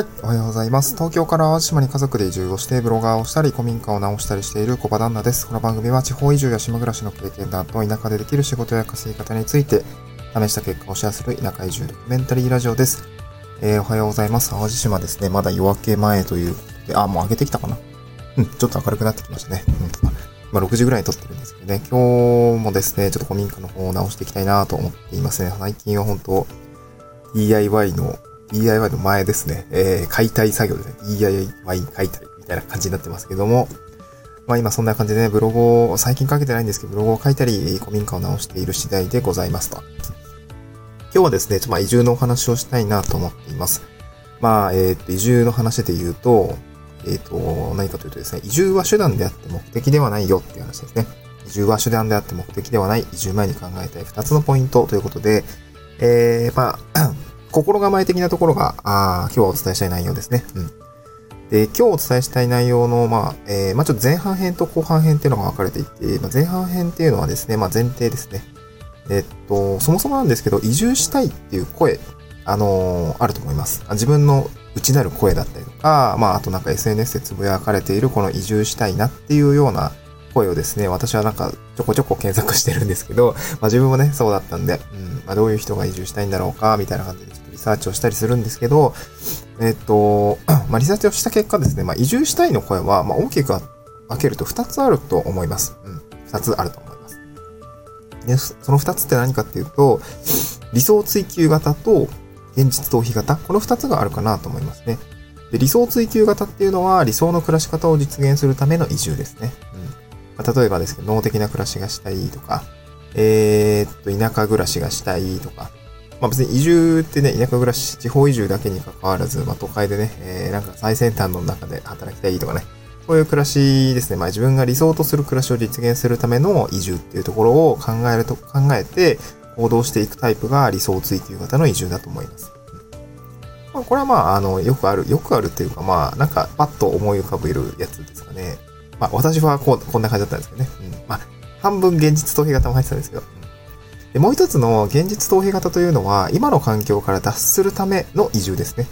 はい。おはようございます。東京から淡路島に家族で移住をして、ブロガーをしたり、古民家を直したりしている小場旦那です。この番組は地方移住や島暮らしの経験談と田舎でできる仕事や稼ぎ方について、試した結果をシェアする田舎移住ドキュメンタリーラジオです。えー、おはようございます。淡路島ですね。まだ夜明け前ということで、あ、もう上げてきたかな？うん、ちょっと明るくなってきましたね。うん。まあ、6時ぐらいに撮ってるんですけどね。今日もですね、ちょっと古民家の方を直していきたいなと思っていますね。最近は本当 DIY の DIY の前ですね、えー、解体作業ですね。DIY 解体みたいな感じになってますけども、まあ今そんな感じでね、ブログを、最近書けてないんですけど、ブログを書いたり、古民家を直している次第でございますと。今日はですね、ちょっとまあ移住のお話をしたいなと思っています。まあ、えっ、と、移住の話で言うと、えっ、と、何かというとですね、移住は手段であって目的ではないよっていう話ですね。移住は手段であって目的ではない、移住前に考えたい2つのポイントということで、えー、まあ、心構え的なところが、あ今日はお伝えしたい内容ですね。うん。で、今日お伝えしたい内容の、まあ、えー、まあちょっと前半編と後半編っていうのが分かれていて、まあ、前半編っていうのはですね、まあ前提ですね。えっと、そもそもなんですけど、移住したいっていう声、あのー、あると思います。自分の内なる声だったりとか、まああとなんか SNS でつぶやかれているこの移住したいなっていうような声をですね、私はなんかちょこちょこ検索してるんですけど、まあ自分もね、そうだったんで、うん、まあどういう人が移住したいんだろうか、みたいな感じでサーチをしたりするんですけど、えっと、まあリサーチをした結果ですね、まあ移住したいの声は、まあ大きく分けると2つあると思います。うん、2つあると思います。で、その2つって何かっていうと、理想追求型と現実逃避型、この2つがあるかなと思いますね。で理想追求型っていうのは理想の暮らし方を実現するための移住ですね。うんま例えばですけど、脳的な暮らしがしたいとか、えー、っと、田舎暮らしがしたいとか、まあ別に移住ってね、田舎暮らし、地方移住だけに関わらず、まあ都会でね、えー、なんか最先端の中で働きたいとかね、そういう暮らしですね、まあ自分が理想とする暮らしを実現するための移住っていうところを考えると、考えて行動していくタイプが理想追求型の移住だと思います。まあこれはまあ、あの、よくある、よくあるっていうかまあ、なんかパッと思い浮かべるやつですかね。まあ、私はこう、こんな感じだったんですけどね。うん。まあ、半分現実逃避型も入ってたんですけど。でもう一つの現実逃避型というのは、今の環境から脱するための移住ですね。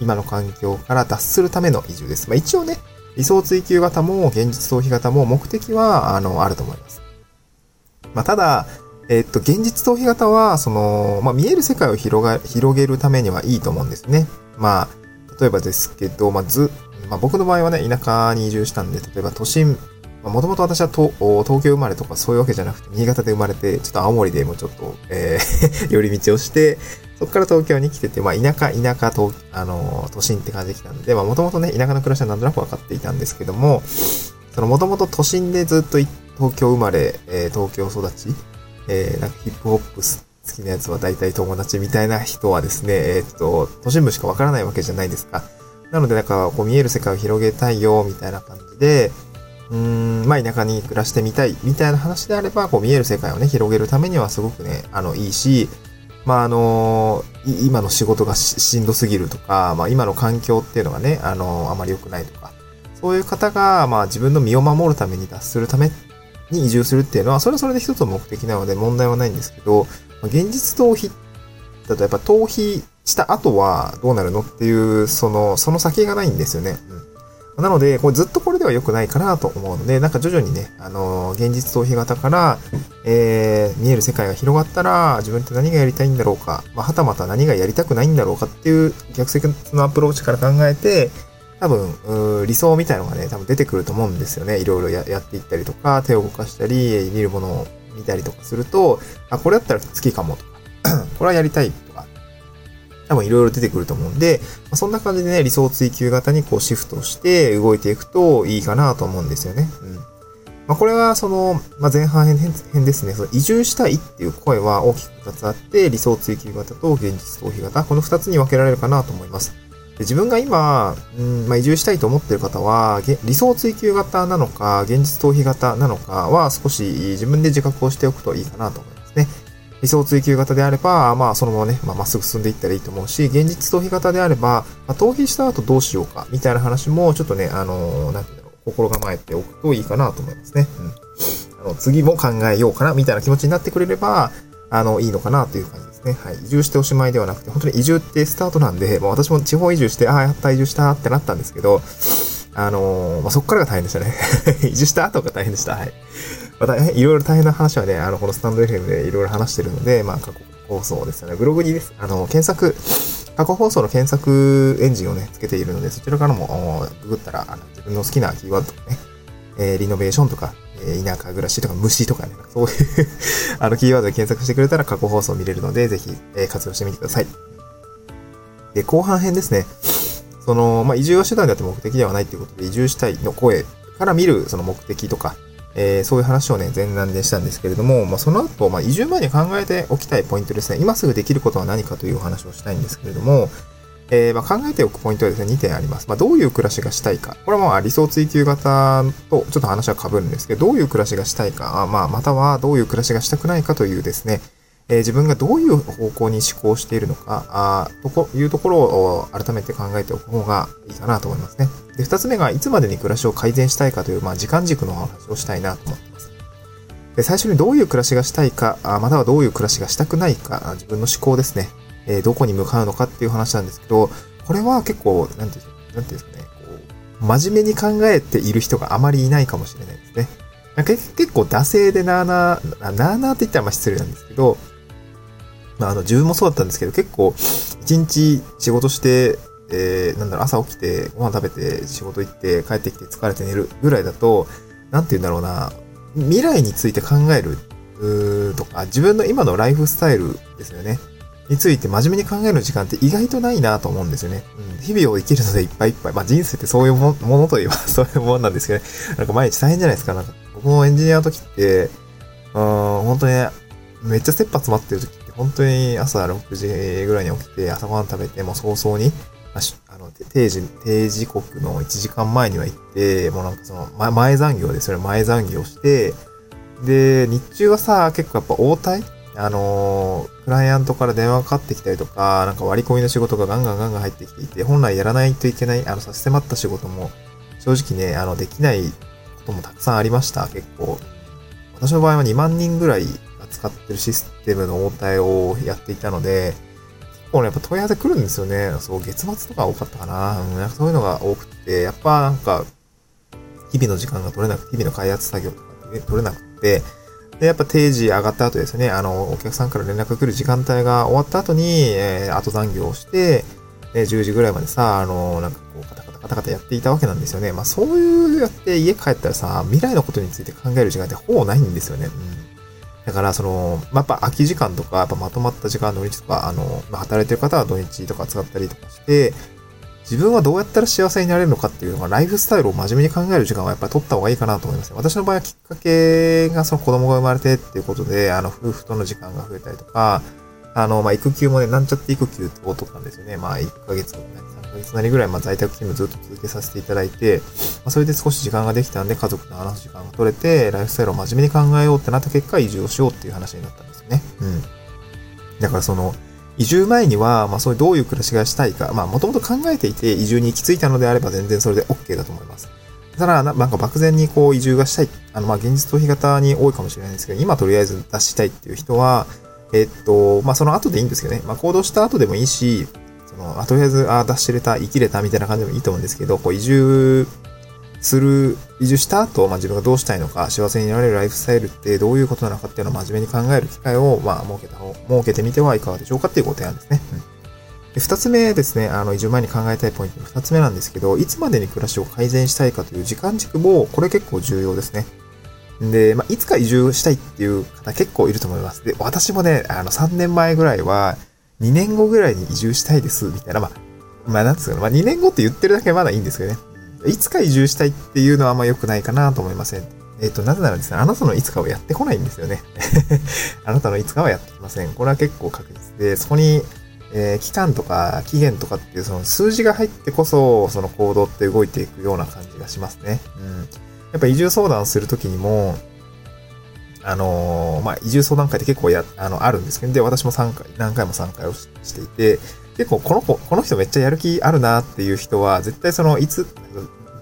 今の環境から脱するための移住です。まあ、一応ね、理想追求型も現実逃避型も目的は、あの、あると思います。まあ、ただ、え、っと、現実逃避型は、その、まあ、見える世界を広が、広げるためにはいいと思うんですね。まあ、例えばですけど、まあ、ず、まあ、僕の場合はね、田舎に移住したんで、例えば都心、もともと私は東京生まれとかそういうわけじゃなくて、新潟で生まれて、ちょっと青森でもちょっと、えー、寄り道をして、そこから東京に来てて、まあ、田舎、田舎、と、あの、都心って感じで来たんで、まあ、もともとね、田舎の暮らしはなんとなく分かっていたんですけども、その、もともと都心でずっと東京生まれ、えー、東京育ち、えー、なんかヒップホップ好きなやつは大体友達みたいな人はですね、えー、っと、都心部しか分からないわけじゃないですか。なので、なんか、こう見える世界を広げたいよ、みたいな感じで、うーん、まあ、田舎に暮らしてみたい、みたいな話であれば、こう見える世界をね、広げるためにはすごくね、あの、いいし、まあ、あの今の仕事がしんどすぎるとか、まあ、今の環境っていうのがね、あのあまり良くないとか、そういう方が、まあ、自分の身を守るために脱するために移住するっていうのは、それはそれで一つの目的なので問題はないんですけど、現実逃避だとやっぱ逃避した後はどうなるのっていう、その、その先がないんですよね。うん。なので、これずっとこれでは良くないかなと思うので、なんか徐々にね、あの、現実逃避型から、えー、見える世界が広がったら、自分って何がやりたいんだろうか、まあ、はたまた何がやりたくないんだろうかっていう逆説のアプローチから考えて、多分、理想みたいのがね、多分出てくると思うんですよね。いろいろやっていったりとか、手を動かしたり、見るものを見たりとかすると、あ、これだったら好きかもとか、これはやりたい、多分いろいろ出てくると思うんで、まあ、そんな感じでね、理想追求型にこうシフトして動いていくといいかなと思うんですよね。うん。まあ、これはその、まあ、前半編ですね。その移住したいっていう声は大きく2つあって、理想追求型と現実逃避型、この2つに分けられるかなと思います。で自分が今、うんまあ、移住したいと思っている方は、理想追求型なのか、現実逃避型なのかは少し自分で自覚をしておくといいかなと思います。理想追求型であれば、まあ、そのままね、まあ、っすぐ進んでいったらいいと思うし、現実逃避型であれば、まあ、逃避した後どうしようか、みたいな話も、ちょっとね、あのー、なんていうんだろう、心構えておくといいかなと思いますね。うん。あの、次も考えようかな、みたいな気持ちになってくれれば、あの、いいのかなという感じですね。はい。移住しておしまいではなくて、本当に移住ってスタートなんで、もう私も地方移住して、ああ、やった移住したってなったんですけど、あのー、まあ、そこからが大変でしたね。移住した後が大変でした。はい。また、いろいろ大変な話はね、あの、このスタンド FM でいろいろ話してるので、まあ、過去放送ですよね。ブログにです。あの、検索、過去放送の検索エンジンをね、つけているので、そちらからもググったら、あの自分の好きなキーワードとかね、えー、リノベーションとか、えー、田舎暮らしとか虫とかね、そういう あのキーワードで検索してくれたら過去放送見れるので、ぜひ、えー、活用してみてください。で、後半編ですね。その、まあ、移住は手段であって目的ではないっていうことで、移住したいの声から見るその目的とか、えー、そういう話をね、前段でしたんですけれども、まあ、その後、まあ、移住前に考えておきたいポイントですね。今すぐできることは何かというお話をしたいんですけれども、えー、まあ、考えておくポイントはですね、2点あります。まあ、どういう暮らしがしたいか。これはまあ理想追求型とちょっと話は被るんですけど、どういう暮らしがしたいか、まあ、またはどういう暮らしがしたくないかというですね、えー、自分がどういう方向に思考しているのか、あというところを改めて考えておく方がいいかなと思いますね。で、二つ目が、いつまでに暮らしを改善したいかという、まあ、時間軸の話をしたいなと思ってます。で、最初にどういう暮らしがしたいか、あまたはどういう暮らしがしたくないか、自分の思考ですね。えー、どこに向かうのかっていう話なんですけど、これは結構、なんていうんなんていうんですかね、こう、真面目に考えている人があまりいないかもしれないですね。なんか結構惰性でなーなー、なーなーって言ったらまあ失礼なんですけど、まあ、あの、自分もそうだったんですけど、結構、一日仕事して、えー、なんだろう、朝起きて、ご飯食べて、仕事行って、帰ってきて疲れて寝るぐらいだと、なんて言うんだろうな、未来について考える、とか、自分の今のライフスタイルですよね。について真面目に考える時間って意外とないなと思うんですよね。うん、日々を生きるのでいっぱいいっぱい。まあ人生ってそういうものといえば そういうもんなんですけどね。なんか毎日大変じゃないですか。なんか僕もエンジニアの時って、うん、本当にね、めっちゃ切羽詰まってる時って本当に朝6時ぐらいに起きて朝ごはん食べて、もう早々に、ああの、定時、定時刻の1時間前には行って、もうなんかその、前前残業で、それ前残業して、で、日中はさ、結構やっぱ応対？あのー、クライアントから電話かかってきたりとか、なんか割り込みの仕事がガンガンガンガン入ってきていて、本来やらないといけない、あの、差し迫った仕事も、正直ね、あの、できないこともたくさんありました、結構。私の場合は2万人ぐらい使ってるシステムの応対をやっていたので、構ね、やっぱ問い合わせ来るんですよね。そう、月末とか多かったかな。うん、そういうのが多くて、やっぱなんか、日々の時間が取れなくて、日々の開発作業とか、取れなくて、で、やっぱ定時上がった後ですね、あの、お客さんから連絡が来る時間帯が終わった後に、えー、後残業をして、え10時ぐらいまでさ、あの、なんかこう、カタカタカタカタやっていたわけなんですよね。まあそういうやって家帰ったらさ、未来のことについて考える時間ってほぼないんですよね。うんだから、その、まあ、やっぱ空き時間とか、やっぱまとまった時間、土日とか、あの、まあ、働いてる方は土日とか使ったりとかして、自分はどうやったら幸せになれるのかっていうのが、ライフスタイルを真面目に考える時間はやっぱり取った方がいいかなと思います。私の場合はきっかけがその子供が生まれてっていうことで、あの、夫婦との時間が増えたりとか、あの、まあ、育休もね、なんちゃって育休を取ったんですよね。まあ、1ヶ月、3ヶ月なりぐらい、まあ、在宅勤務ずっと続けさせていただいて、まあ、それで少し時間ができたんで、家族と話す時間が取れて、ライフスタイルを真面目に考えようってなった結果、移住をしようっていう話になったんですよね。うん。だからその、移住前には、まあ、そういうどういう暮らしがしたいか、まあ、もともと考えていて、移住に行き着いたのであれば、全然それで OK だと思います。ただ、なんか漠然にこう移住がしたい。あの、ま、現実逃避型に多いかもしれないんですけど、今とりあえず出したいっていう人は、えっと、まあ、その後でいいんですけどね。まあ、行動した後でもいいし、その、あとりあえず、あ、出しれた、生きれたみたいな感じでもいいと思うんですけど、こう、移住する、移住した後、まあ、自分がどうしたいのか、幸せになれるライフスタイルってどういうことなのかっていうのを真面目に考える機会を、まあ、設けた方、設けてみてはいかがでしょうかっていうご提案ですね。うん、で二つ目ですね、あの、移住前に考えたいポイントの二つ目なんですけど、いつまでに暮らしを改善したいかという時間軸も、これ結構重要ですね。で、まあ、いつか移住したいっていう方結構いると思います。で、私もね、あの、3年前ぐらいは、2年後ぐらいに移住したいです、みたいな、まあ、まあ、なんですかね、まあ、2年後って言ってるだけまだいいんですけどね。いつか移住したいっていうのはあんま良くないかなと思いません。えっ、ー、と、なぜならですね、あなたのいつかをやってこないんですよね。あなたのいつかはやってきません。これは結構確実で、そこに、えー、期間とか期限とかっていうその数字が入ってこそ、その行動って動いていくような感じがしますね。うん。やっぱ移住相談するときにも、あのー、まあ、移住相談会って結構や、あの、あるんですけど、で、私も3回、何回も参加をしていて、結構この子、この人めっちゃやる気あるなっていう人は、絶対その、いつ、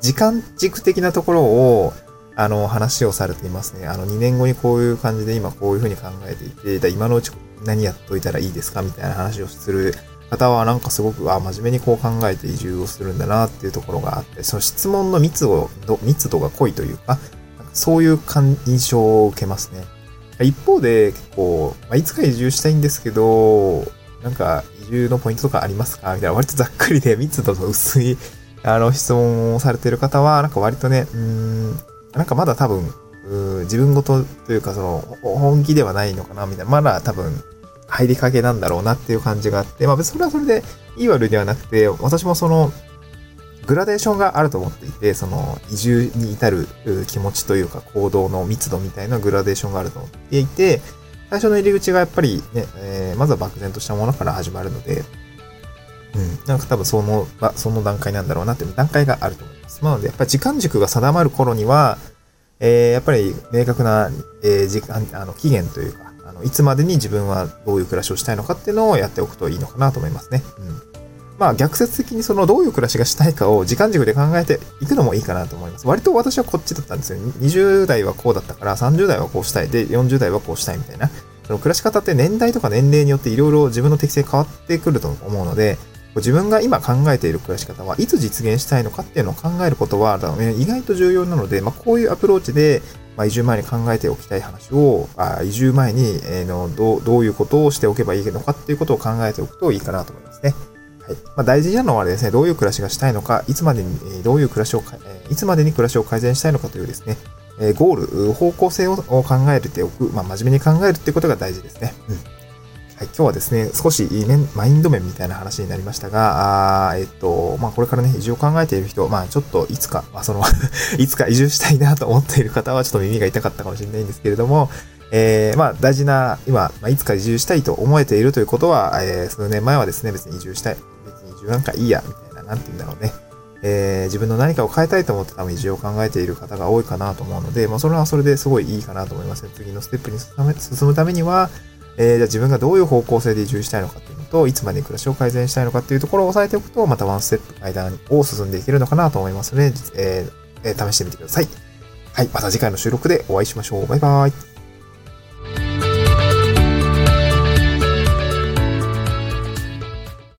時間軸的なところを、あの、話をされていますね。あの、2年後にこういう感じで今こういうふうに考えていて、だ今のうち何やっといたらいいですかみたいな話をする方はなんかすごく、あ、真面目にこう考えて移住をするんだなっていうところがあって、その質問の密度、密度が濃いというか、なんかそういう印象を受けますね。一方で、結構、まあ、いつか移住したいんですけど、なんか移住のポイントとかありますか？みたいな、割とざっくりで密度の薄い、あの、質問をされている方は、なんか割とね、うん、なんかまだ多分、自分ごとというか、その、本気ではないのかなみたいな、まだ多分、入りかけなんだろうなっていう感じがあって、まあ別にそれはそれでいい悪いではなくて、私もその、グラデーションがあると思っていて、その移住に至る気持ちというか行動の密度みたいなグラデーションがあると思っていて、最初の入り口がやっぱりね、えー、まずは漠然としたものから始まるので、うん、なんか多分その、ま、その段階なんだろうなっていう段階があると思います。なので、やっぱり時間軸が定まる頃には、えー、やっぱり明確な、えー、時間、あの、期限というか、あの、いつまでに自分はどういう暮らしをしたいのかっていうのをやっておくといいのかなと思いますね。うん。まあ逆説的にそのどういう暮らしがしたいかを時間軸で考えていくのもいいかなと思います。割と私はこっちだったんですよ。20代はこうだったから30代はこうしたい。で、40代はこうしたいみたいな。その暮らし方って年代とか年齢によっていろいろ自分の適性変わってくると思うので、自分が今考えている暮らし方はいつ実現したいのかっていうのを考えることは意外と重要なので、まあ、こういうアプローチで、まあ、移住前に考えておきたい話を、あ移住前に、え、のどうどういうことをしておけばいいのかっていうことを考えておくといいかなと思いますね。はい。まあ、大事なのはですね、どういう暮らしがしたいのか、いつまでに、どういう暮らしを、いつまでに暮らしを改善したいのかというですね、ゴール、方向性を考えておく、まあ、真面目に考えるっていうことが大事ですね。うん。はい、今日はですね、少し面、マインド面みたいな話になりましたが、あえっと、まあ、これからね、移住を考えている人、まあ、ちょっといつか、まあ、その いつか移住したいなと思っている方は、ちょっと耳が痛かったかもしれないんですけれども、えー、まあ、大事な、今、まあ、いつか移住したいと思えているということは、えー、数年前はですね、別に移住したい、別に移住なんかいいや、みたいな、なんて言うんだろうね。えー、自分の何かを変えたいと思って多分移住を考えている方が多いかなと思うので、まあ、それはそれですごいいいかなと思います次のステップに進むためには、えー、じゃあ自分がどういう方向性で移住したいのかっていうのと、いつまで暮らしを改善したいのかっていうところを押さえておくと、またワンステップ間を進んでいけるのかなと思いますので、えー、試してみてください。はい、また次回の収録でお会いしましょう。バイバーイ。